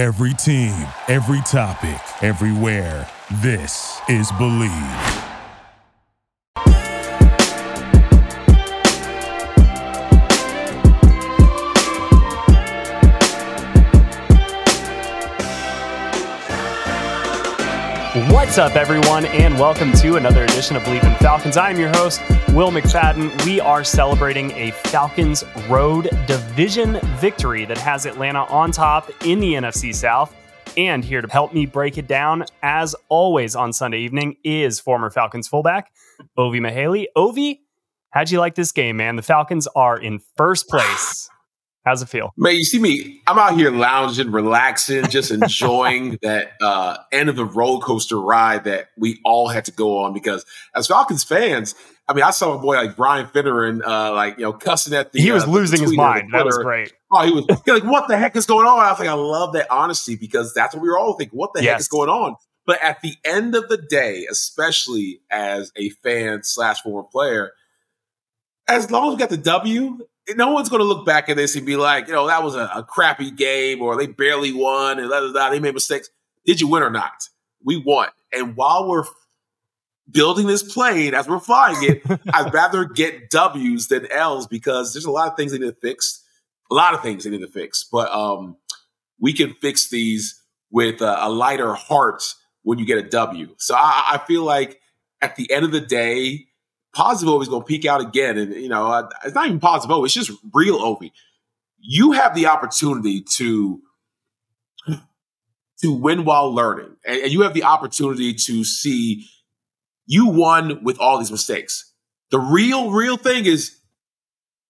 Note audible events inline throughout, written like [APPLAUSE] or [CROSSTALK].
Every team, every topic, everywhere. This is Bleav. What's up, everyone, and welcome to another edition of Bleav in Falcons. I am your host, Will McFadden. We are celebrating a Falcons road division victory that has Atlanta on top in the NFC South. And here to help me break it down, as always on Sunday evening, is former Falcons fullback, Ovie Mughelli. Ovie, how'd you like this game, man? The Falcons are in first place. How's it feel? Man, you see me, I'm out here lounging, relaxing, just [LAUGHS] enjoying that uh, end of the roller coaster ride that we all had to go on because as Falcons fans, I mean, I saw a boy like Brian Finneran, uh, like, you know, cussing at the. He was uh, losing his mind. That was great. Oh, he was like, what the heck is going on? I was like, I love that honesty because that's what we were all thinking. What the yes. heck is going on? But at the end of the day, especially as a fan slash former player, as long as we got the W, no one's going to look back at this and be like, you know, that was a, a crappy game or they barely won and blah, blah, blah, they made mistakes. Did you win or not? We won. And while we're building this plane as we're flying it, [LAUGHS] I'd rather get W's than L's because there's a lot of things they need to fix. A lot of things they need to fix, but um, we can fix these with a, a lighter heart when you get a W. So I, I feel like at the end of the day, Positive is going to peak out again. And, you know, it's not even Positive it's just real Ovie. You have the opportunity to to win while learning. And, and you have the opportunity to see you won with all these mistakes. The real, real thing is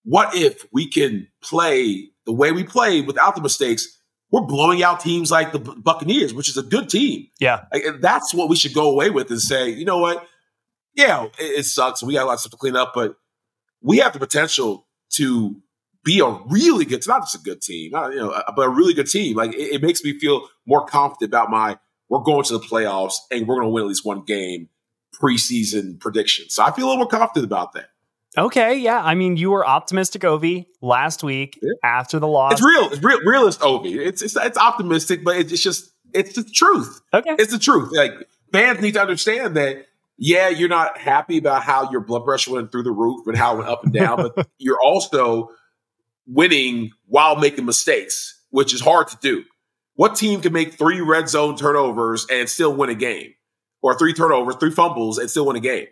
what if we can play the way we play without the mistakes? We're blowing out teams like the Buccaneers, which is a good team. Yeah. Like, that's what we should go away with and say, you know what? Yeah, it, it sucks. We got a lot of stuff to clean up, but we have the potential to be a really good, not just a good team, not, you know, but a really good team. Like it, it, makes me feel more confident about my, we're going to the playoffs and we're going to win at least one game preseason prediction. So I feel a little more confident about that. Okay, yeah. I mean, you were optimistic, Ovie, last week yeah. after the loss. It's real. It's real, realist, Ovie. It's, it's it's optimistic, but it's just it's the truth. Okay, it's the truth. Like fans need to understand that yeah, you're not happy about how your blood pressure went through the roof and how it went up and down, but [LAUGHS] you're also winning while making mistakes, which is hard to do. What team can make three red zone turnovers and still win a game? Or three turnovers, three fumbles, and still win a game?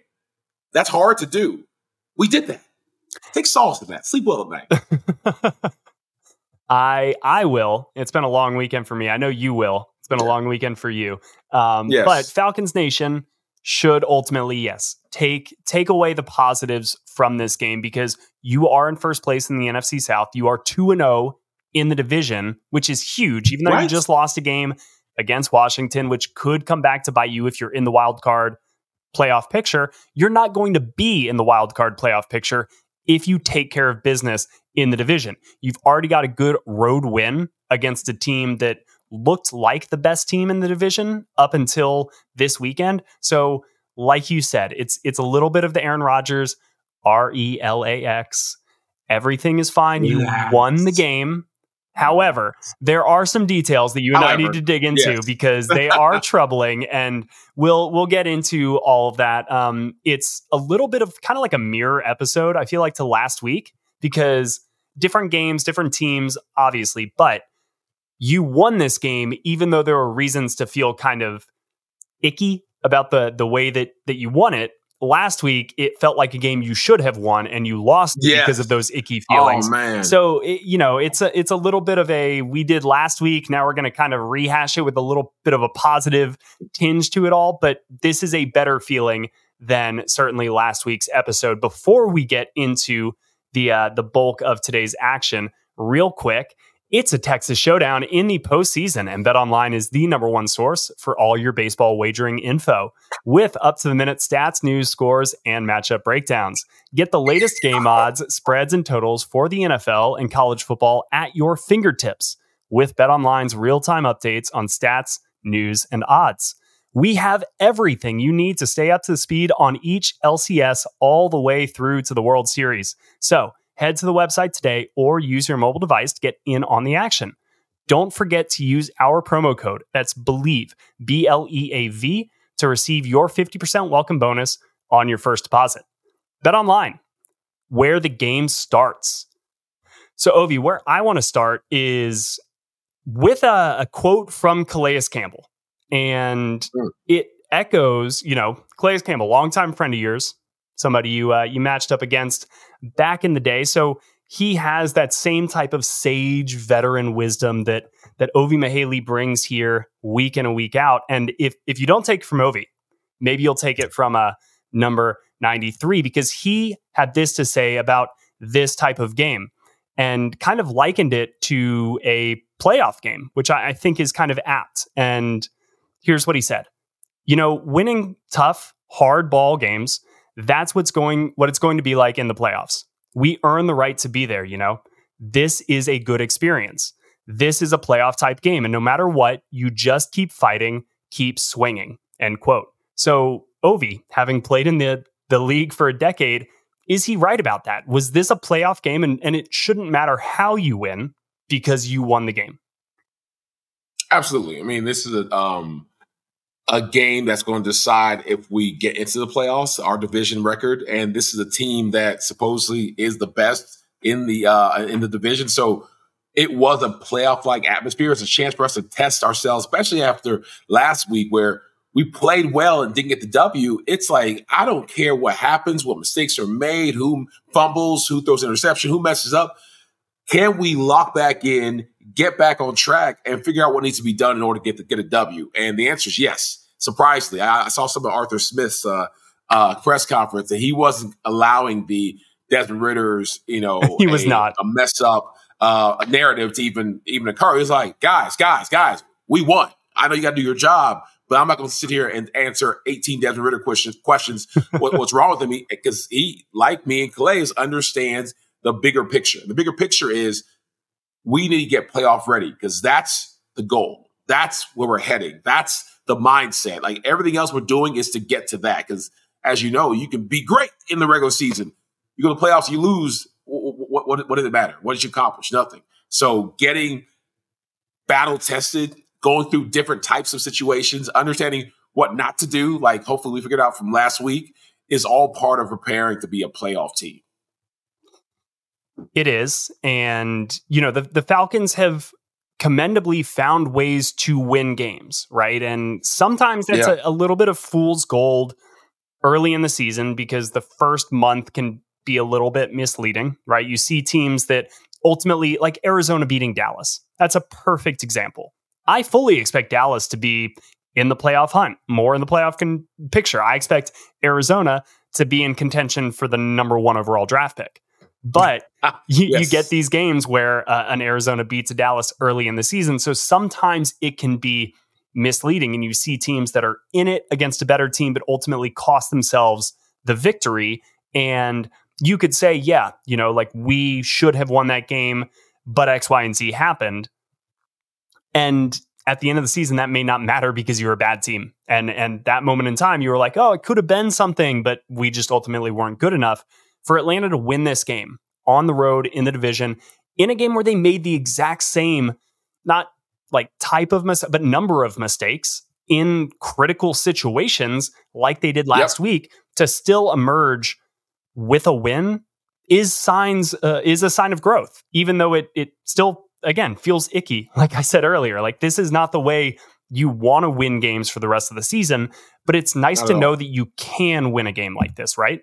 That's hard to do. We did that. Take solace in that. Sleep well at night. [LAUGHS] I I will. It's been a long weekend for me. I know you will. It's been a long weekend for you. Um, yes. But Falcons Nation, should ultimately yes take take away the positives from this game because you are in first place in the NFC South. You are 2 and 0 in the division, which is huge even though right. you just lost a game against Washington which could come back to bite you if you're in the wild card playoff picture. You're not going to be in the wild card playoff picture if you take care of business in the division. You've already got a good road win against a team that looked like the best team in the division up until this weekend. So, like you said, it's it's a little bit of the Aaron Rodgers R E L A X. Everything is fine. You won the game. However, there are some details that you and However, I need to dig into yes. because they [LAUGHS] are troubling, and we'll we'll get into all of that. Um, it's a little bit of kind of like a mirror episode. I feel like to last week because different games, different teams, obviously, but you won this game, even though there were reasons to feel kind of icky about the the way that that you won it. Last week, it felt like a game you should have won, and you lost yes. because of those icky feelings. Oh man! So it, you know, it's a it's a little bit of a we did last week. Now we're going to kind of rehash it with a little bit of a positive tinge to it all. But this is a better feeling than certainly last week's episode. Before we get into the uh, the bulk of today's action, real quick. It's a Texas showdown in the postseason, and BetOnline is the number one source for all your baseball wagering info with up to the minute stats, news, scores, and matchup breakdowns. Get the latest game odds, spreads, and totals for the NFL and college football at your fingertips with BetOnline's real time updates on stats, news, and odds. We have everything you need to stay up to speed on each LCS all the way through to the World Series. So, Head to the website today or use your mobile device to get in on the action. don't forget to use our promo code. That's BLEAV, B L E A V, to receive your 50% welcome bonus on your first deposit. Bet online, where the game starts. So, Ovie, where I want to start is with a, a quote from Calais Campbell. And mm. it echoes, you know, Calais Campbell, longtime friend of yours, somebody you uh, you matched up against back in the day. So he has that same type of sage veteran wisdom that that Ovie Mughelli brings here week in and week out. And if if you don't take from Ovie, maybe you'll take it from a uh, number 93 because he had this to say about this type of game and kind of likened it to a playoff game, which I, I think is kind of apt. And here's what he said. You know, winning tough, hard ball games, that's what's going what it's going to be like in the playoffs. We earn the right to be there, you know. This is a good experience. This is a playoff type game. And no matter what, you just keep fighting, keep swinging. End quote. So, Ovie, having played in the, the league for a decade, is he right about that? Was this a playoff game and, and it shouldn't matter how you win because you won the game? Absolutely. I mean, this is a um, a game that's going to decide if we get into the playoffs, our division record, and this is a team that supposedly is the best in the uh, in the division. So it was a playoff like atmosphere. It's a chance for us to test ourselves, especially after last week where we played well and didn't get the W. It's like I don't care what happens, what mistakes are made, who fumbles, who throws interception, who messes up. Can we lock back in, get back on track, and figure out what needs to be done in order to get to get a W? And the answer is yes. Surprisingly, I, I saw some of Arthur Smith's uh, uh, press conference, and he wasn't allowing the Desmond Ridder's, you know, [LAUGHS] he was a, not a mess up uh, narrative to even even occur. He was like, guys, guys, guys, we won. I know you got to do your job, but I'm not going to sit here and answer 18 Desmond Ridder questions. questions what, what's wrong with him? [LAUGHS] Because he, like me and Calais, understands the bigger picture. The bigger picture is we need to get playoff ready because that's the goal. That's where we're heading. That's the mindset. Like everything else we're doing is to get to that. Because as you know, you can be great in the regular season. You go to the playoffs, you lose. What, what, what did it matter? What did you accomplish? Nothing. So getting battle tested, going through different types of situations, understanding what not to do, like hopefully we figured out from last week, is all part of preparing to be a playoff team. It is. And, you know, the, the Falcons have commendably found ways to win games, right? And sometimes that's yeah. a, a little bit of fool's gold early in the season because the first month can be a little bit misleading, right? You see teams that ultimately, like Arizona beating Dallas. That's a perfect example. I fully expect Dallas to be in the playoff hunt, more in the playoff con- picture. I expect Arizona to be in contention for the number one overall draft pick. But [LAUGHS] you, yes. you, get these games where uh, an Arizona beats a Dallas early in the season. So sometimes it can be misleading, and you see teams that are in it against a better team, but ultimately cost themselves the victory. And you could say, yeah, you know, like we should have won that game, but X, Y, and Z happened. And at the end of the season, that may not matter because you're a bad team. And and that moment in time, you were like, oh, it could have been something, but we just ultimately weren't good enough for Atlanta to win this game on the road in the division in a game where they made the exact same, not like type of mistake, but number of mistakes in critical situations like they did last yep. week to still emerge with a win is signs uh, is a sign of growth even though it it still again feels icky [LAUGHS] like i said earlier. Like this is not the way you want to win games for the rest of the season but it's nice not to know that you can win a game like this right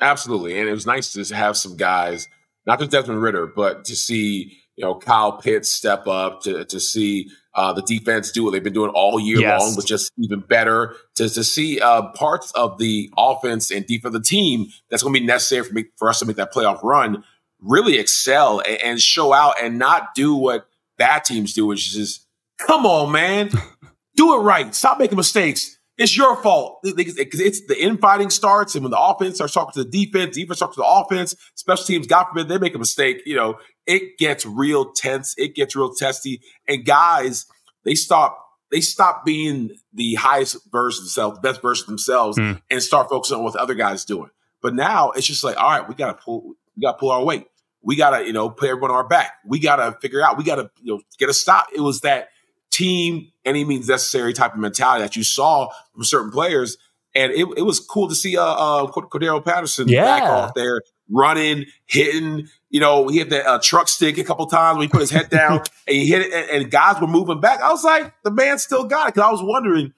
Absolutely. And it was nice to have some guys, not just Desmond Ridder, but to see, you know, Kyle Pitts step up, to, to see uh, the defense do what they've been doing all year yes. long, but just even better, to, to see uh, parts of the offense and defense of the team that's going to be necessary for, me, for us to make that playoff run really excel and, and show out and not do what bad teams do, which is just, come on, man, [LAUGHS] do it right. Stop making mistakes it's your fault because it's the infighting starts, and when the offense starts talking to the defense, defense talks to the offense. Special teams, God forbid, they make a mistake. You know, it gets real tense. It gets real testy, and guys, they stop. They stop being the highest version of themselves, the best version of themselves, mm. and start focusing on what the other guys doing. But now it's just like, all right, we gotta pull, we gotta pull our weight. we gotta, you know, put everyone on our back. We gotta figure out, we gotta, you know, get a stop. It was that team, any means necessary type of mentality that you saw from certain players. And it, it was cool to see uh, uh Cordarrelle Patterson yeah. back off there running, hitting. You know, he hit the uh, truck stick a couple times when he put his head down [LAUGHS] and he hit it, and, and, guys were moving back. I was like, the man still got it because I was wondering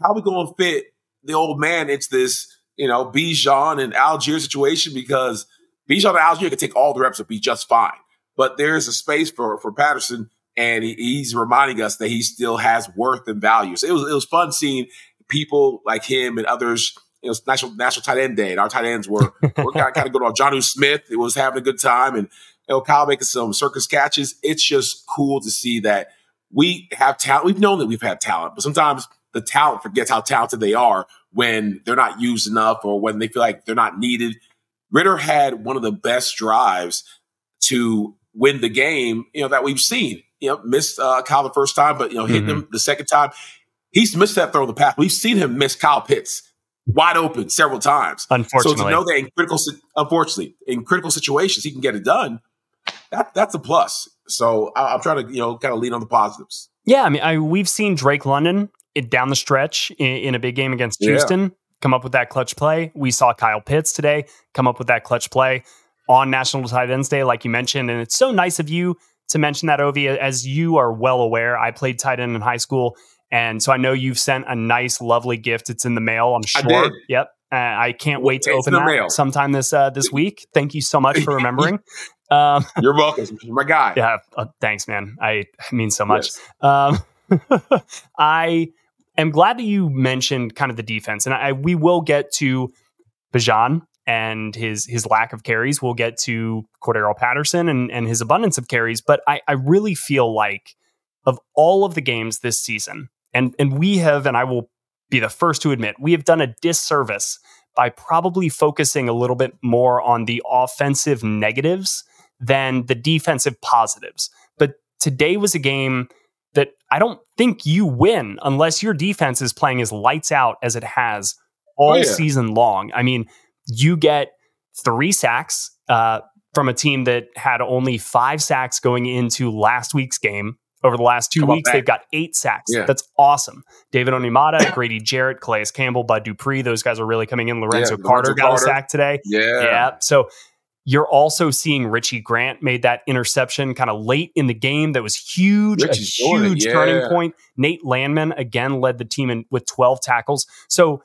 how are we going to fit the old man into this, you know, Bijan and Allgeier situation because Bijan and Allgeier could take all the reps and be just fine. But there's a space for for Patterson, and he, he's reminding us that he still has worth and value. So it was it was fun seeing people like him and others. It was national national tight end day, and our tight ends were were [LAUGHS] kind of, kind of going on. Jonnu Smith it was having a good time, and know, Kyle making some circus catches. It's just cool to see that we have talent. We've known that we've had talent, but sometimes the talent forgets how talented they are when they're not used enough or when they feel like they're not needed. Ridder had one of the best drives to win the game, you know, that we've seen. You know, missed uh, Kyle the first time, but you know, hit mm-hmm. him the second time. He's missed that throw in the past. We've seen him miss Kyle Pitts wide open several times. Unfortunately, so to know that in critical, unfortunately, in critical situations he can get it done, that that's a plus. So I, am trying to you know kind of lean on the positives. Yeah, I mean, I, we've seen Drake London it, down the stretch in, in, a big game against Houston yeah. come up with that clutch play. We saw Kyle Pitts today come up with that clutch play on National Tight Ends Day, like you mentioned, and it's so nice of you to mention that, Ovie. As you are well aware, I played tight end in high school. And so I know you've sent a nice, lovely gift. It's in the mail, I'm sure. Yep. Uh, I can't wait to it's open that mail. sometime this uh, this [LAUGHS] week. Thank you so much for [LAUGHS] remembering. Um, [LAUGHS] You're welcome. You're my guy. Yeah. Uh, thanks, man. I mean so much. Yes. Um, I am glad that you mentioned kind of the defense, and I, we will get to Bijan and his his lack of carries. We'll get to Cordarrelle Patterson and, and his abundance of carries. But I, I really feel like of all of the games this season, and and we have, and I will be the first to admit, we have done a disservice by probably focusing a little bit more on the offensive negatives than the defensive positives. But today was a game that I don't think you win unless your defense is playing as lights out as it has oh, all oh, yeah. season long. I mean, you get three sacks uh, from a team that had only five sacks going into last week's game. Over the last two Come weeks, they've got eight sacks. Yeah. That's awesome. David Onyemata, [COUGHS] Grady Jarrett, Calais Campbell, Bud Dupree, those guys are really coming in. Lorenzo yeah, Carter Lorenzo got Carter. a sack today. Yeah. Yeah. So you're also seeing Richie Grant made that interception kind of late in the game that was huge, Richie's a huge yeah. turning point. Nate Landman again led the team in with 12 tackles. So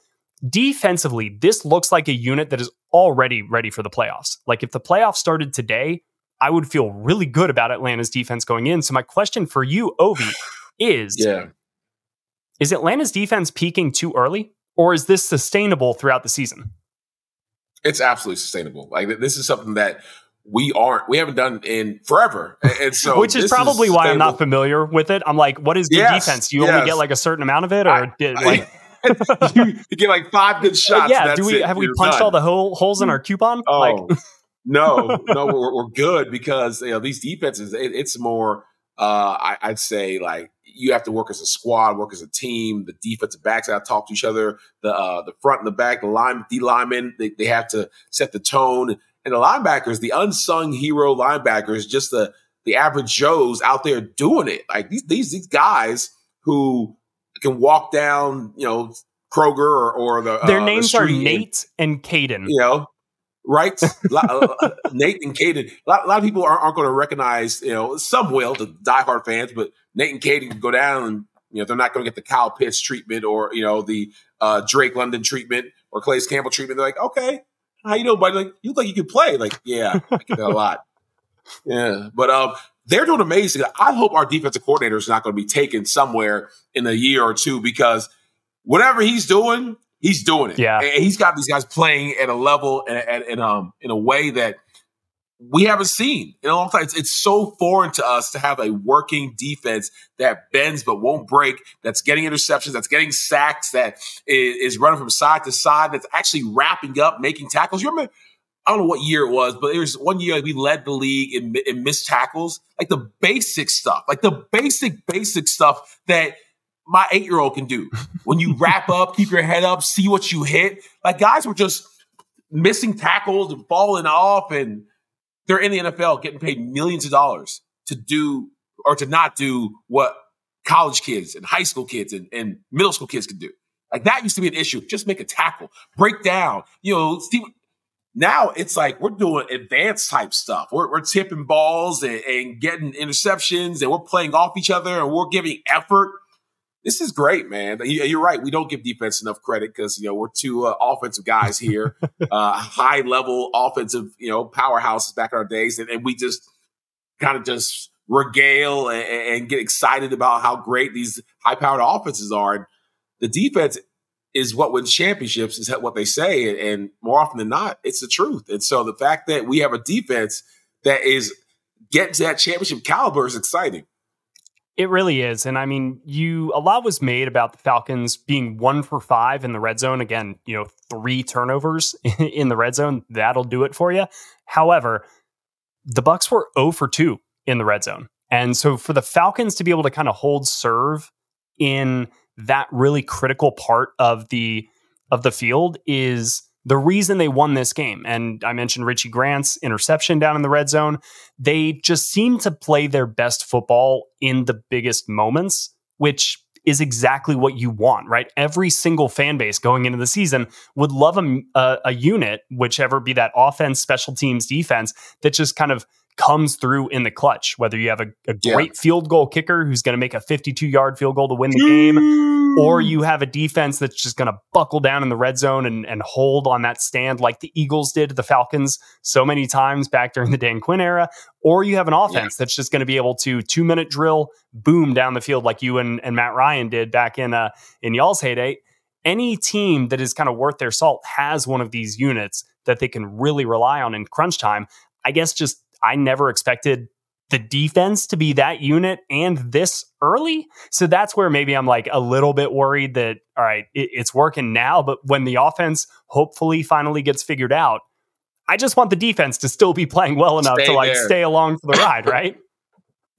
defensively, this looks like a unit that is already ready for the playoffs. Like if the playoffs started today, I would feel really good about Atlanta's defense going in. So my question for you, Ovie, [SIGHS] is yeah. is Atlanta's defense peaking too early? Or is this sustainable throughout the season? It's absolutely sustainable. Like this is something that we aren't we haven't done in forever and so which is probably is why i'm not familiar with it i'm like what is good yes, defense do you yes. only get like a certain amount of it or I, did, like [LAUGHS] you, get like five good shots. yeah. Do we have we punched done. all the hole, holes in our coupon? Oh like, [LAUGHS] no, [LAUGHS] no, we're, we're, good because you know these defenses. It, it's more. Uh, I, I'd say like you have to work as a squad, work as a team. The defensive backs have to talk to each other. The uh, the front and the back, the line, the linemen, they, they have to set the tone. And the linebackers, the unsung hero linebackers, just the the average Joes out there doing it. Like these these these guys who can walk down, you know, Kroger or, or the their uh, names the are Nate and, Kaden. You know, right? [LAUGHS] Uh, Nate and Kaden. A lot, a lot of people aren't, aren't, going to recognize. You know, some will, the diehard fans, but Nate and Kaden can go down and you know they're not going to get the Kyle Pitts treatment or you know the uh, Drake London treatment or Calais Campbell treatment. They're like, okay, how you doing, buddy? Like, you look like you can play. Like, yeah, I that a lot. [LAUGHS] Yeah, but um, they're doing amazing. I hope our defensive coordinator is not going to be taken somewhere in a year or two because whatever he's doing, he's doing it. Yeah, and he's got these guys playing at a level and, and, and um in a way that we haven't seen in a long time. It's, it's, so foreign to us to have a working defense that bends but won't break, that's getting interceptions, that's getting sacks, that is, is running from side to side, that's actually wrapping up, making tackles. You remember I don't know what year it was, but it was one year we led the league in, in missed tackles, like the basic stuff, like the basic, basic stuff that my eight year old can do. [LAUGHS] When you wrap up, keep your head up, see what you hit. Like guys were just missing tackles and falling off, and they're in the NFL getting paid millions of dollars to do or to not do what college kids and high school kids and, and middle school kids can do. Like that used to be an issue. Just make a tackle, break down. You know, Steve, now it's like we're doing advanced type stuff. We're, we're tipping balls and, and, getting interceptions and we're playing off each other and we're giving effort. This is great, man. You're right. We don't give defense enough credit because, you know, we're two uh, offensive guys here, [LAUGHS] uh, high level offensive, you know, powerhouses back in our days. And, and we just kind of just regale and, and, get excited about how great these high powered offenses are. And the defense is what wins championships is what they say. And more often than not, it's the truth. And so the fact that we have a defense that is getting to that championship caliber is exciting. It really is. And I mean, you a lot was made about the Falcons being one for five in the red zone. Again, you know, three turnovers [LAUGHS] in the red zone. That'll do it for you. However, the bucks were 0 for 2 in the red zone. And so for the Falcons to be able to kind of hold serve in that really critical part of the of the field is the reason they won this game. And I mentioned Richie Grant's interception down in the red zone. They just seem to play their best football in the biggest moments, which is exactly what you want, right? Every single fan base going into the season would love a, a, a unit, whichever be that offense, special teams, defense, that just kind of comes through in the clutch, whether you have a, a great yeah. field goal kicker who's going to make a 52 yard field goal to win the game, or you have a defense that's just going to buckle down in the red zone and, and hold on that stand like the Eagles did to the Falcons so many times back during the Dan Quinn era, or you have an offense yeah. that's just going to be able to two minute drill, boom down the field like you and, and Matt Ryan did back in uh, in y'all's heyday. Any team that is kind of worth their salt has one of these units that they can really rely on in crunch time. I guess just I never expected the defense to be that unit and this early. So that's where maybe I'm like a little bit worried that, all right, it, it's working now, but when the offense hopefully finally gets figured out, I just want the defense to still be playing well enough stay to like there. stay along for the [LAUGHS] ride, right?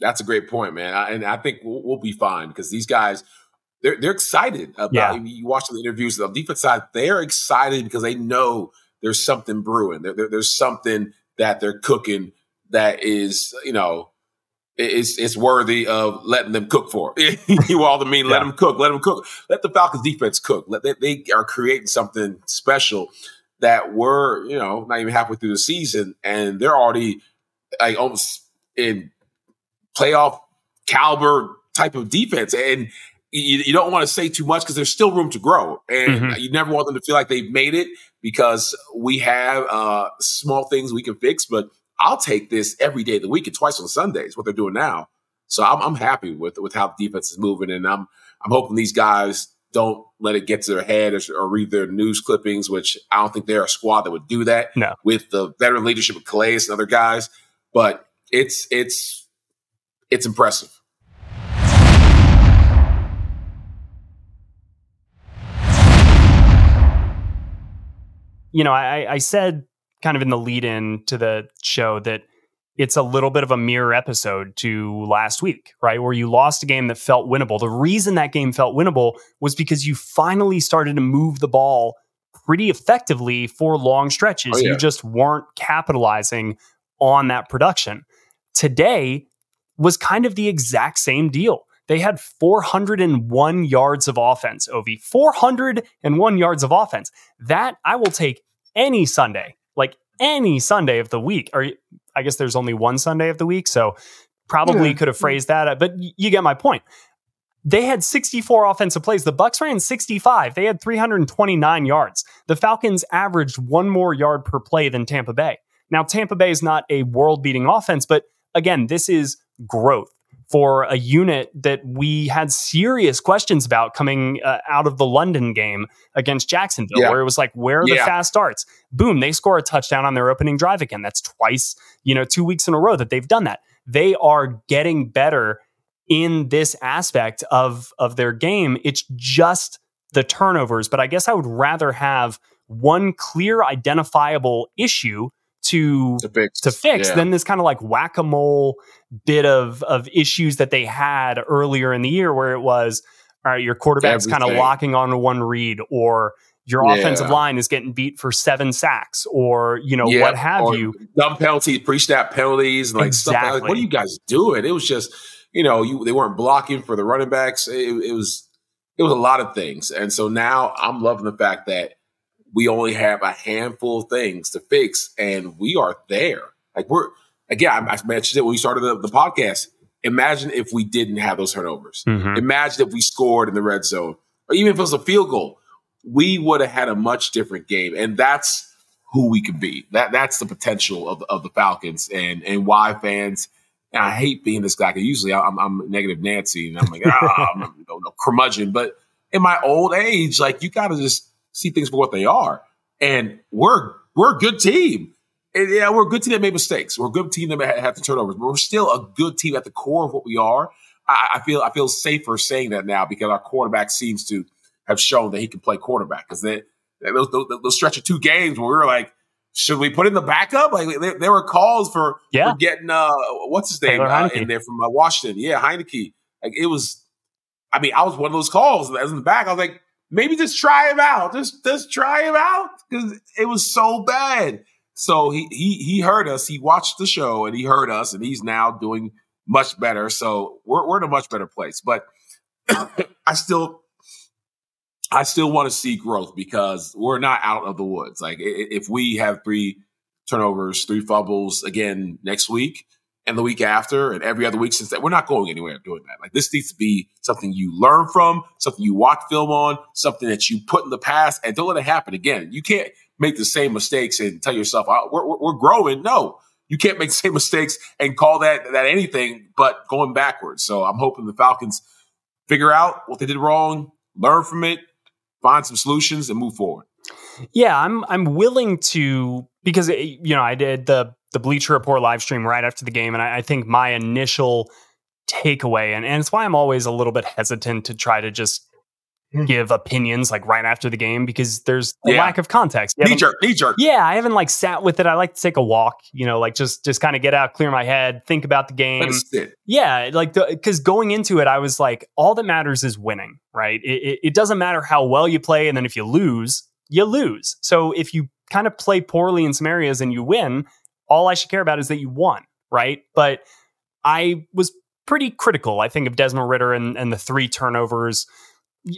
That's a great point, man. I, and I think we'll, we'll, be fine because these guys, they're, they're excited about, yeah. you watch the interviews on the defense side, they're excited because they know there's something brewing. There, there, there's something that they're cooking that is, you know, it's it's worthy of letting them cook for. [LAUGHS] you all the mean, yeah. let them cook, let them cook, let the Falcons defense cook. Let they, they are creating something special that we're you know not even halfway through the season and they're already like almost in playoff caliber type of defense and you, you don't want to say too much because there's still room to grow and mm-hmm. you never want them to feel like they've made it because we have uh, small things we can fix but I'll take this every day of the week and twice on Sundays, what they're doing now. So I'm, I'm happy with with how the defense is moving, and I'm I'm hoping these guys don't let it get to their head or, or, read their news clippings, which I don't think they're a squad that would do that no. with the veteran leadership of Calais and other guys. But it's it's it's impressive. You know, I, I said kind of in the lead in to the show that it's a little bit of a mirror episode to last week, right? Where you lost a game that felt winnable. The reason that game felt winnable was because you finally started to move the ball pretty effectively for long stretches. Oh, yeah. You just weren't capitalizing on that production. Today was kind of the exact same deal. They had 401 yards of offense, Ovie. 401 yards of offense. That I will take any Sunday any Sunday of the week. Or I guess there's only one Sunday of the week, so probably yeah. could have phrased that. Uh, but you get my point. They had 64 offensive plays. The Bucks ran 65. They had 329 yards. The Falcons averaged one more yard per play than Tampa Bay. Now, Tampa Bay is not a world-beating offense, but again, this is growth for a unit that we had serious questions about coming uh, out of the London game against Jacksonville, yeah. where it was like, where are yeah. the fast starts? Boom, they score a touchdown on their opening drive again. That's twice, you know, two weeks in a row that they've done that. They are getting better in this aspect of of their game. It's just the turnovers, but I guess I would rather have one clear identifiable issue to to fix, to fix. Yeah. than this kind of like whack a mole bit of of issues that they had earlier in the year, where it was all right, your quarterback's kind of locking on one read, or your yeah. offensive line is getting beat for seven sacks or you know yeah, what have you. dumb penalties pre-snap penalties and like exactly. stuff like, what are you guys doing? It was just you know you they weren't blocking for the running backs. It, it was it was a lot of things. And so now i'm loving the fact that we only have a handful of things to fix and we are there like we're again i mentioned it when we started the, the podcast imagine if we didn't have those turnovers mm-hmm. imagine if we scored in the red zone or even if it was a field goal we would have had a much different game. And that's who we could be. That that's the potential of, of the Falcons and and why fans. And I hate being this guy because usually I'm, I'm, negative Nancy and I'm like, [LAUGHS] ah, I'm you know, no curmudgeon. But in my old age, like you got to just see things for what they are. And we're we're a good team. And yeah, we're a good team that made mistakes. We're a good team that had the turnovers, but we're still a good team at the core of what we are. I, I feel I feel safer saying that now because our quarterback seems to have shown that he can play quarterback. Because those, those, those stretch of two games where we were like, should we put in the backup? Like there, there were calls for, yeah. for getting uh, what's his name uh, in there from uh, Washington. Yeah, Heinicke. Like it was. I mean, I was one of those calls. I was in the back. I was like, maybe just try him out. Just just try him out because it was so bad. So he he he heard us. He watched the show and he heard us, and he's now doing much better. So we're we're in a much better place. But [COUGHS] I still I still want to see growth because we're not out of the woods. Like if we have three turnovers, three fumbles again next week and the week after and every other week since that, we're not going anywhere doing that. Like this needs to be something you learn from, something you watch film on, something that you put in the past and don't let it happen again. You can't make the same mistakes and tell yourself, oh, we're, we're growing. No, you can't make the [LAUGHS] same mistakes and call that, that anything but going backwards. So I'm hoping the Falcons figure out what they did wrong, learn from it, find some solutions and move forward. Yeah, I'm I'm willing to because it, you know I did the the Bleacher Report live stream right after the game, and I, I think my initial takeaway, and, and it's why I'm always a little bit hesitant to try to just Hmm. give opinions like right after the game because there's a yeah. lack of context. Knee jerk, knee jerk. Yeah, I haven't like sat with it. I like to take a walk, you know, like just just kind of get out, clear my head, think about the game. Yeah, like because going into it, I was like, all that matters is winning, right? It, it, it doesn't matter how well you play, and then if you lose, you lose. So if you kind of play poorly in some areas and you win, all I should care about is that you won, right? But I was pretty critical, I think, of Desmond Ridder and, and the three turnovers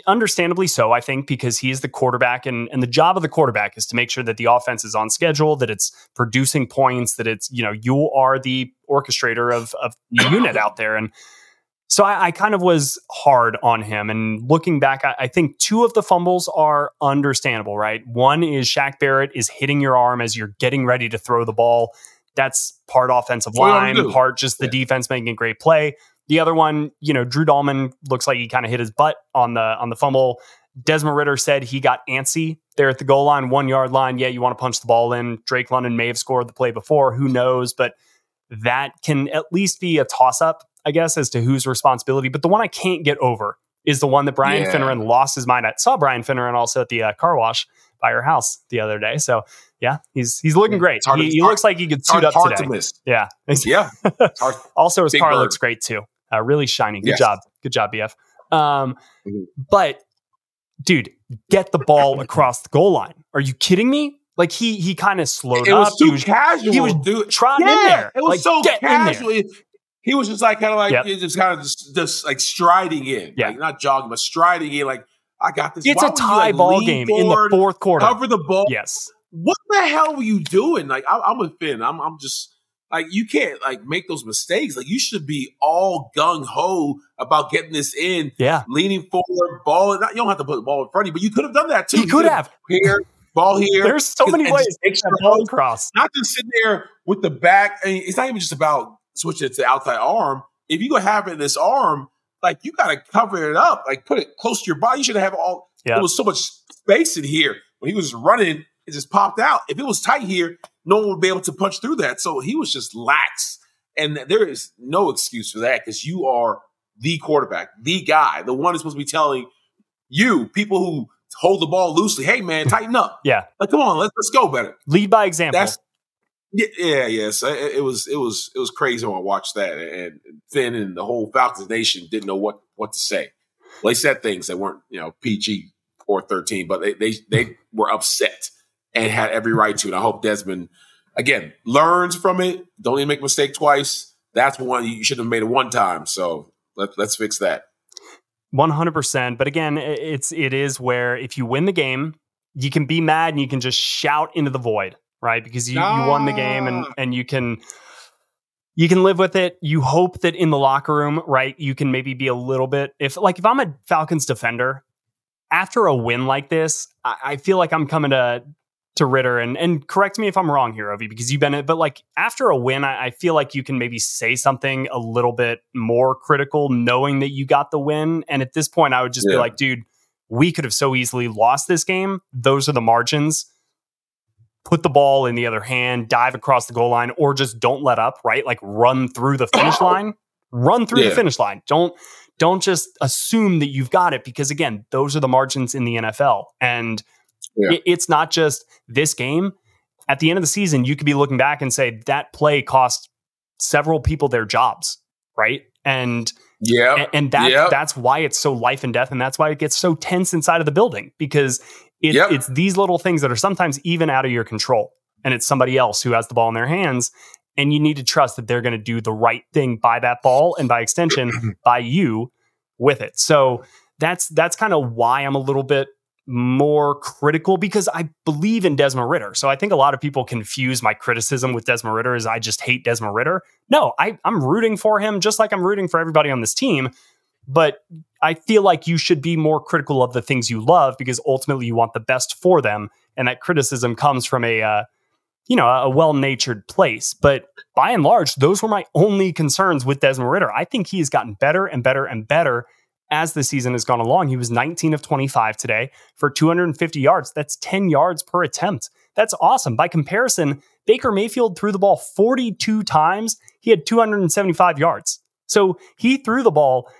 understandably so, I think, because he is the quarterback, and, and the job of the quarterback is to make sure that the offense is on schedule, that it's producing points, that it's, you know, you are the orchestrator of, of the unit out there. And so I, I, kind of was hard on him. And looking back, I, I, think two of the fumbles are understandable, right? One is Shaq Barrett is hitting your arm as you're getting ready to throw the ball. That's part offensive line, part just the yeah. defense making a great play. The other one, you know, Drew Dalman looks like he kind of hit his butt on the on the fumble. Desmond Ritter said he got antsy there at the goal line, one yard line. Yeah, you want to punch the ball in. Drake London may have scored the play before. Who knows? But that can at least be a toss up, I guess, as to whose responsibility. But the one I can't get over is the one that Brian yeah. Finneran lost his mind at. Saw Brian Finneran also at the uh, car wash by her house the other day. So yeah, he's he's looking great. He, he looks like he could suit up today. To yeah, [LAUGHS] yeah. also, his Big car bird. looks great too. Uh, really shiny. Good yes. job. Good job, BF. Um, mm-hmm. But dude, get the ball [LAUGHS] across the goal line. Are you kidding me? Like he he kind of slowed it up. Was too he was casual. He was dude. trotting yeah, in there. It was like, so casual. He was just like kind of like yep. just kind of just, just, like striding in, yeah. like not jogging, but striding in. Like I got this. It's Why a tie like, ball game forward, in the fourth quarter. Cover the ball. Yes. What the hell were you doing? Like I, I'm a Finn. I'm I'm just like you can't like make those mistakes. Like you should be all gung ho about getting this in. Yeah, leaning forward, ball. Not, you don't have to put the ball in front of you, but you could have done that too. You, you could have here, ball here. There's so many ways. Extra ball across. Not just sitting there with the back. I mean, it's not even just about switching it to the outside arm. If you go have it in this arm, like you got to cover it up, like put it close to your body. You should have all. Yeah. There was so much space in here when he was running. It just popped out. If it was tight here, no one would be able to punch through that. So he was just lax. And there is no excuse for that because you are the quarterback, the guy, the one who's supposed to be telling you, people who hold the ball loosely, hey man, tighten up. yeah. Like, come on, let's let's go better. Lead by example. That's yeah, yeah, yes. It, it, was it was it was crazy when I watched that. And Finn and the whole Falcons Nation didn't know what what to say. Well, they said things that weren't, you know, PG or 13, but they, they, they were upset and had every right to. And I hope Desmond, again, learns from it. Don't even make a mistake twice. That's one you should have made it one time. So let, let's fix that. 100%. But again, it's, it is where if you win the game, you can be mad and you can just shout into the void, right? Because you, ah. you won the game and, ah. and you can, you can live with it. You hope that in the locker room, right, you can maybe be a little bit if like if I'm a Falcons defender, after a win like this, I, I feel like I'm coming to to Ridder and and correct me if I'm wrong here, Ovie, because you've been it. But like after a win, I, I, feel like you can maybe say something a little bit more critical, knowing that you got the win. And at this point, I would just yeah. be like, dude, we could have so easily lost this game. Those are the margins. Put the ball in the other hand, dive across the goal line, or just don't let up. Right, like run through the finish [COUGHS] line. Run through yeah. the finish line. Don't don't just assume that you've got it because again, those are the margins in the NFL and yeah. it, it's not just this game. At the end of the season, you could be looking back and say that play cost several people their jobs, right? And yeah, and, and that yep. that's why it's so life and death, and that's why it gets so tense inside of the building because it, yep. it's these little things that are sometimes even out of your control, and it's somebody else who has the ball in their hands, and you need to trust that they're going to do the right thing by that ball, and by extension, [CLEARS THROAT] by you with it. So that's that's kind of why I'm a little bit more critical because I believe in Desmond Ridder. So I think a lot of people confuse my criticism with Desmond Ridder as I just hate Desmond Ridder. No, I, I'm rooting for him just like I'm rooting for everybody on this team. But I feel like you should be more critical of the things you love because ultimately you want the best for them. And that criticism comes from a, uh, you know, a well natured place. But by and large, those were my only concerns with Desmond Ridder. I think he has gotten better and better and better as the season has gone along. He was 19 of 25 today for 250 yards. That's 10 yards per attempt. That's awesome. By comparison, Baker Mayfield threw the ball 42 times. He had 275 yards. So he threw the ball,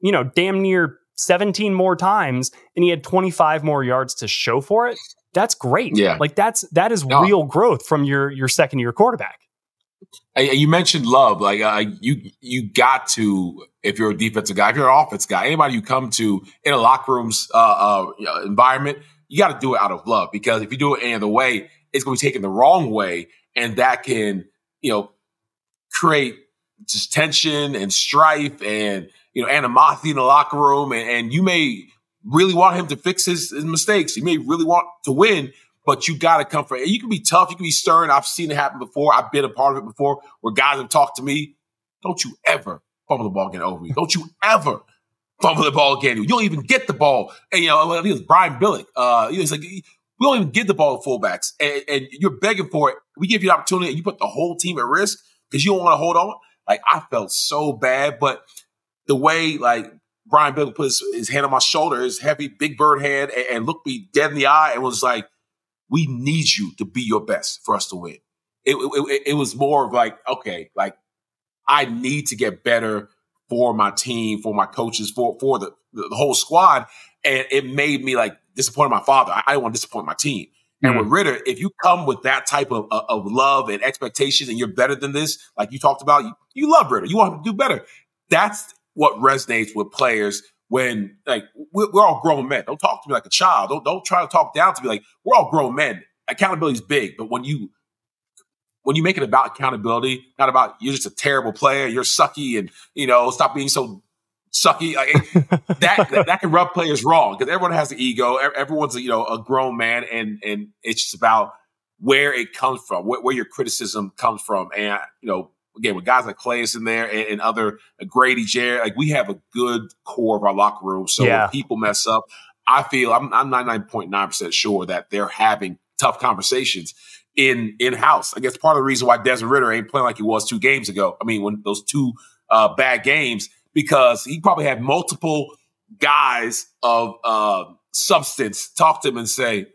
you know, damn near 17 more times and he had 25 more yards to show for it. That's great. Yeah. Like that's that is no. real growth from your your second year quarterback. You mentioned love, like uh, you you got to if you're a defensive guy, if you're an offense guy, anybody you come to in a locker room's uh, uh, environment, you got to do it out of love because if you do it any other way, it's going to be taken the wrong way, and that can you know create just tension and strife and you know animosity in the locker room, and, and you may really want him to fix his, his mistakes. You may really want to win, but you got to come from. It. You can be tough, you can be stern. I've seen it happen before. I've been a part of it before, where guys have talked to me. Don't you ever fumble the ball again over me. Don't you ever fumble the ball again. You don't even get the ball. And, you know, I think it was Brian Billick. Uh, he's like, we don't even get the ball to fullbacks. And, and you're begging for it. We give you the opportunity and you put the whole team at risk because you don't want to hold on. Like, I felt so bad. But the way, like, Brian Billick put his, his, hand on my shoulder, his heavy big bird hand, and, and looked me dead in the eye and was like, we need you to be your best for us to win. It, it, it was more of like, okay, like I need to get better for my team, for my coaches, for for the, the whole squad. And it made me like disappointed my father. I, I didn't want to disappoint my team. And mm with Ridder, if you come with that type of, of love and expectations and you're better than this, like you talked about, you, you love Ridder. You want him to do better. That's what resonates with players when like we're, we're, all grown men. Don't talk to me like a child. Don't don't try to talk down to me like we're all grown men. Accountability is big, but when you when you make it about accountability, not about you're just a terrible player, you're sucky, and you know stop being so sucky. Like, [LAUGHS] that, that, that can rub players wrong because everyone has the ego. Everyone's you know a grown man, and and it's just about where it comes from, where, where your criticism comes from, and you know again with guys like Calais in there and, and other uh, Grady, Jarrett, like we have a good core of our locker room. So yeah. when people mess up, I feel I'm I'm 99.9 percent sure that they're having tough conversations in in house. I guess part of the reason why Desmond Ridder ain't playing like he was two games ago. I mean, when those two uh, bad games, because he probably had multiple guys of uh, substance talk to him and say,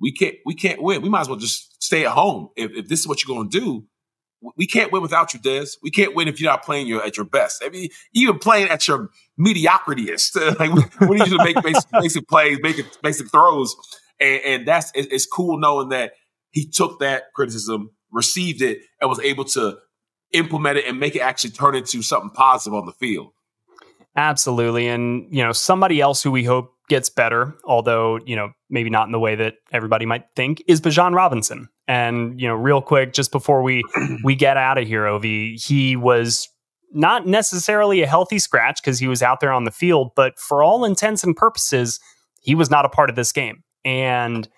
"We can't, we can't win. We might as well just stay at home. If, if this is what you're going to do, we can't win without you, Des. We can't win if you're not playing your at your best. I mean, even playing at your mediocrityest. [LAUGHS] like we, need you to make basic, [LAUGHS] basic plays, make basic throws, and, and that's it, it's cool knowing that he took that criticism, received it, and was able to implement it and make it actually turn into something positive on the field. Absolutely. And, you know, somebody else who we hope gets better, although, you know, maybe not in the way that everybody might think, is Bijan Robinson. And, you know, real quick, just before we [CLEARS THROAT] we get out of here, Ovie, he was not necessarily a healthy scratch because he was out there on the field, but for all intents and purposes, he was not a part of this game. And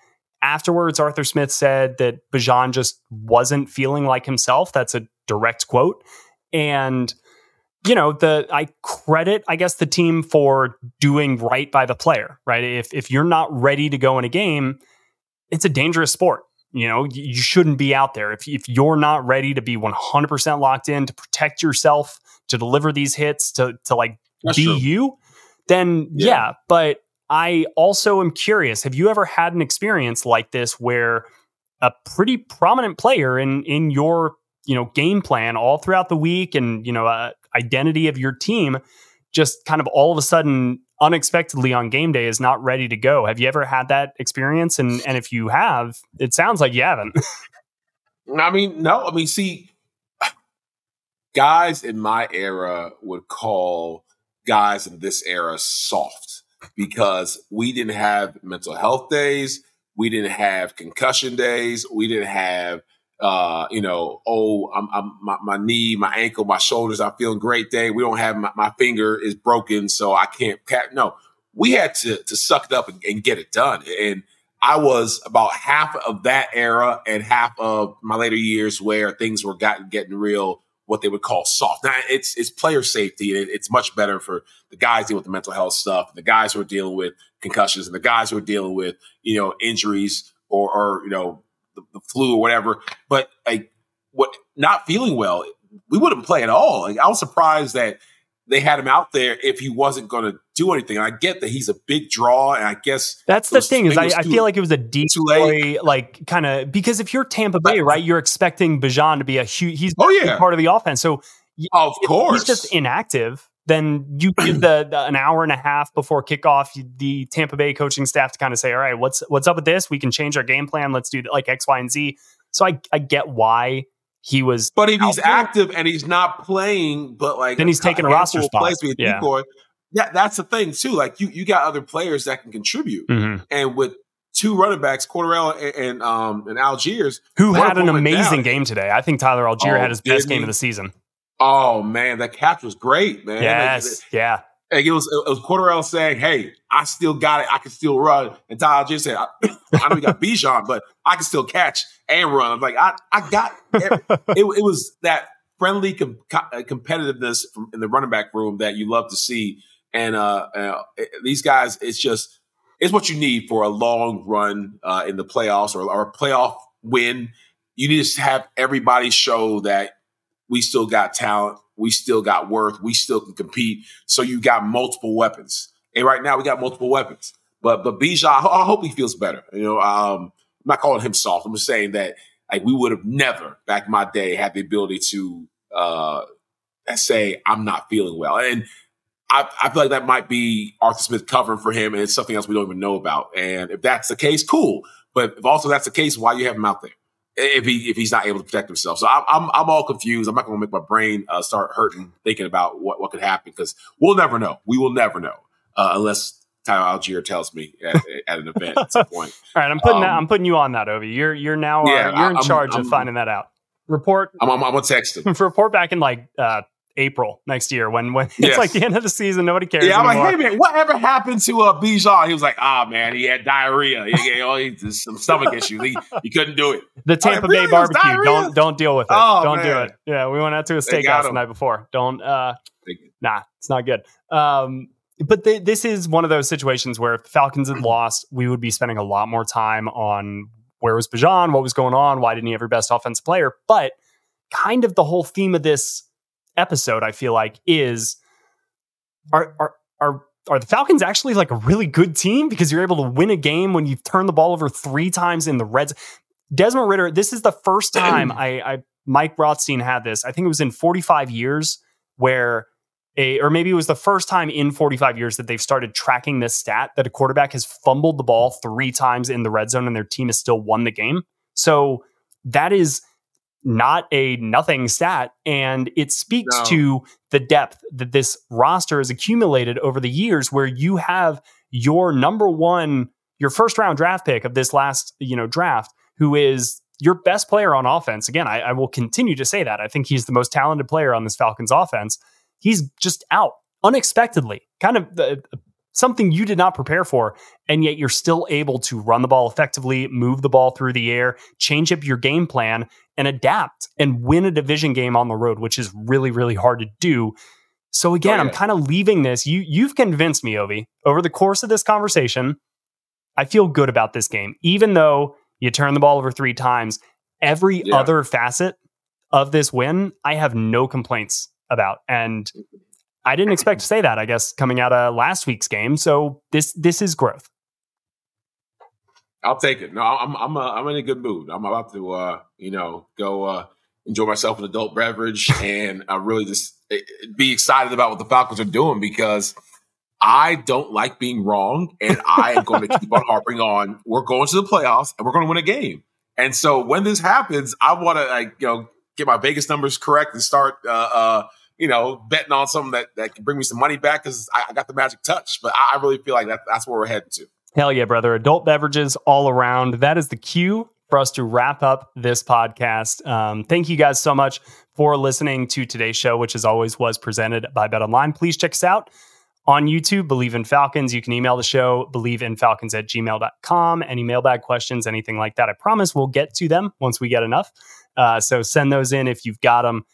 afterwards, Arthur Smith said that Bijan just wasn't feeling like himself. That's a direct quote. And you know the i credit i guess the team for doing right by the player right if if you're not ready to go in a game it's a dangerous sport you know you shouldn't be out there if, if you're not ready to be 100% locked in to protect yourself to deliver these hits to to like That's be true. you then yeah. yeah but i also am curious have you ever had an experience like this where a pretty prominent player in in your you know game plan all throughout the week and you know uh, identity of your team just kind of all of a sudden unexpectedly on game day is not ready to go. Have you ever had that experience? And and if you have, it sounds like you haven't. [LAUGHS] I mean, no. I mean, see, guys in my era would call guys in this era soft because we didn't have mental health days, we didn't have concussion days, we didn't have uh, you know, oh, I'm, I'm my, my, knee, my ankle, my shoulders, I'm feeling great day. We don't have my, my finger is broken, so I can't. No, we had to to suck it up and, and, get it done. And I was about half of that era and half of my later years where things were gotten getting real, what they would call soft. Now it's it's player safety. And it's much better for the guys dealing with the mental health stuff, the guys who are dealing with concussions, and the guys who are dealing with you know injuries or or you know the, the flu or whatever. But like what not feeling well, we wouldn't play at all. Like I was surprised that they had him out there if he wasn't going to do anything. And I get that he's a big draw, and I guess that's the thing is I, I, feel like it was a decoy, like kind of because if you're Tampa Bay, right, you're expecting Bijan to be a huge. He's oh yeah part of the offense, so of course he's just inactive then you give the, the, an hour and a half before kickoff the Tampa Bay coaching staff to kind of say, all right, what's what's up with this? We can change our game plan. Let's do like X, Y, and Z. So I I get why he was. But if he's there. active and he's not playing, but like then he's taking a roster spot. Yeah. yeah, that's the thing too. Like you you got other players that can contribute, mm-hmm. and with two running backs, Cordarrelle and, and um and Allgeier, who had an amazing game today. I think Tyler Allgeier oh, had his best game of the season. Oh man, that catch was great, man. Yes, like, yeah. Like it was it was Cordarrelle saying, "Hey, I still got it. I can still run." And Tyler just said, "I, [COUGHS] I know you got Bijan, but I can still catch and run." I'm like, I I got it. it, it was that friendly com- uh, competitiveness from, in the running back room that you love to see. And uh, uh, these guys, it's just it's what you need for a long run uh, in the playoffs or, or a playoff win. You need to have everybody show that we still got talent. We still got worth. We still can compete. So you got multiple weapons. And right now we got multiple weapons. But but Bijan, I hope he feels better. You know, um, I'm not calling him soft. I'm just saying that like we would have never back in my day had the ability to uh, say I'm not feeling well. And I, I, feel like that might be Arthur Smith covering for him, and it's something else we don't even know about. And if that's the case, cool. But if also that's the case, why you have him out there? If he if he's not able to protect himself. So I'm I'm, I'm all confused. I'm not going to make my brain uh, start hurting thinking about what what could happen because we'll never know. We will never know uh, unless Tyler Allgeier tells me at, at, an event at some point. [LAUGHS] all right, I'm putting um, that, I'm putting you on that, Ovie. You're you're now uh, you're in I'm, charge I'm, of finding that out. Report. I'm, I'm, I'm gonna text him. [LAUGHS] report back in like uh, April next year when when yes. [LAUGHS] it's like the end of the season, nobody cares. Yeah, I'm anymore. like, hey man, whatever happened to uh, Bijan? He was like, ah oh, man, he had diarrhea. He, he, he, some stomach issues. He, he couldn't do it. The Tampa like, Bay really? barbecue. Don't don't deal with it. Oh, don't man. do it. Yeah, we went out to a steakhouse the night before. Don't. uh Nah, it's not good. Um, but th- this is one of those situations where if the Falcons had [CLEARS THROAT] lost, we would be spending a lot more time on where was Bijan, what was going on, why didn't he have your best offensive player? But kind of the whole theme of this episode, I feel like, is are are are are the Falcons actually like a really good team because you're able to win a game when you've turned the ball over three times in the Reds. Desmond Ridder, this is the first time [CLEARS THROAT] I, I Mike Rothstein had this. I think it was in 45 years where a, or maybe it was the first time in 45 years that they've started tracking this stat that a quarterback has fumbled the ball three times in the red zone and their team has still won the game. So that is not a nothing stat. And it speaks no. to the depth that this roster has accumulated over the years where you have your number one, your first round draft pick of this last, you know, draft, who is your best player on offense. Again, I, I will continue to say that. I think he's the most talented player on this Falcons offense. He's just out unexpectedly, kind of the, something you did not prepare for, and yet you're still able to run the ball effectively, move the ball through the air, change up your game plan, and adapt and win a division game on the road, which is really, really hard to do. So oh, again, oh, yeah. I'm kind of leaving this. You you've convinced me, Ovie, over the course of this conversation. I feel good about this game, even though you turn the ball over three times. Every yeah. other facet of this win, I have no complaints about. And mm-hmm. I didn't expect to say that, I guess, coming out of last week's game. So this this is growth. I'll take it. No, I'm I'm a, I'm in a good mood. I'm about to uh, you know go uh, enjoy myself an adult beverage [LAUGHS] and I really just eh, be excited about what the Falcons are doing because I don't like being wrong and I am going to [LAUGHS] keep on harping on we're going to the playoffs and we're going to win a game. And so when this happens, I want to like you know get my Vegas numbers correct and start uh, uh you know, betting on something that, that can bring me some money back because I, I, got the magic touch. But I, I really feel like that, that's where we're heading to. Hell yeah, brother. Adult beverages all around. That is the cue for us to wrap up this podcast. Um, thank you guys so much for listening to today's show, which as always was presented by BetOnline. Please check us out on YouTube, Bleav in Falcons. You can email the show, bleavinfalcons at gmail.com. Any mailbag questions, anything like that. I promise we'll get to them once we get enough. Uh, so send those in if you've got them.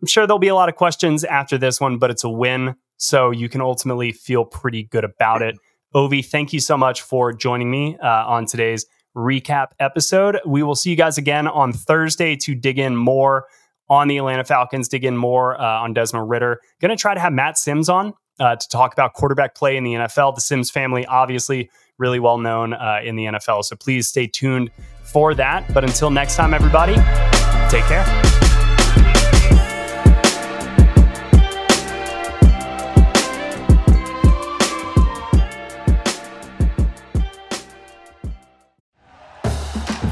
I'm sure there'll be a lot of questions after this one, but it's a win. So you can ultimately feel pretty good about it. Ovie, thank you so much for joining me uh, on today's recap episode. We will see you guys again on Thursday to dig in more on the Atlanta Falcons, dig in more uh, on Desmond Ridder. Going to try to have Matt Simms on uh, to talk about quarterback play in the NFL. The Simms family, obviously, really well known uh, in the NFL. So please stay tuned for that. But until next time, everybody, take care.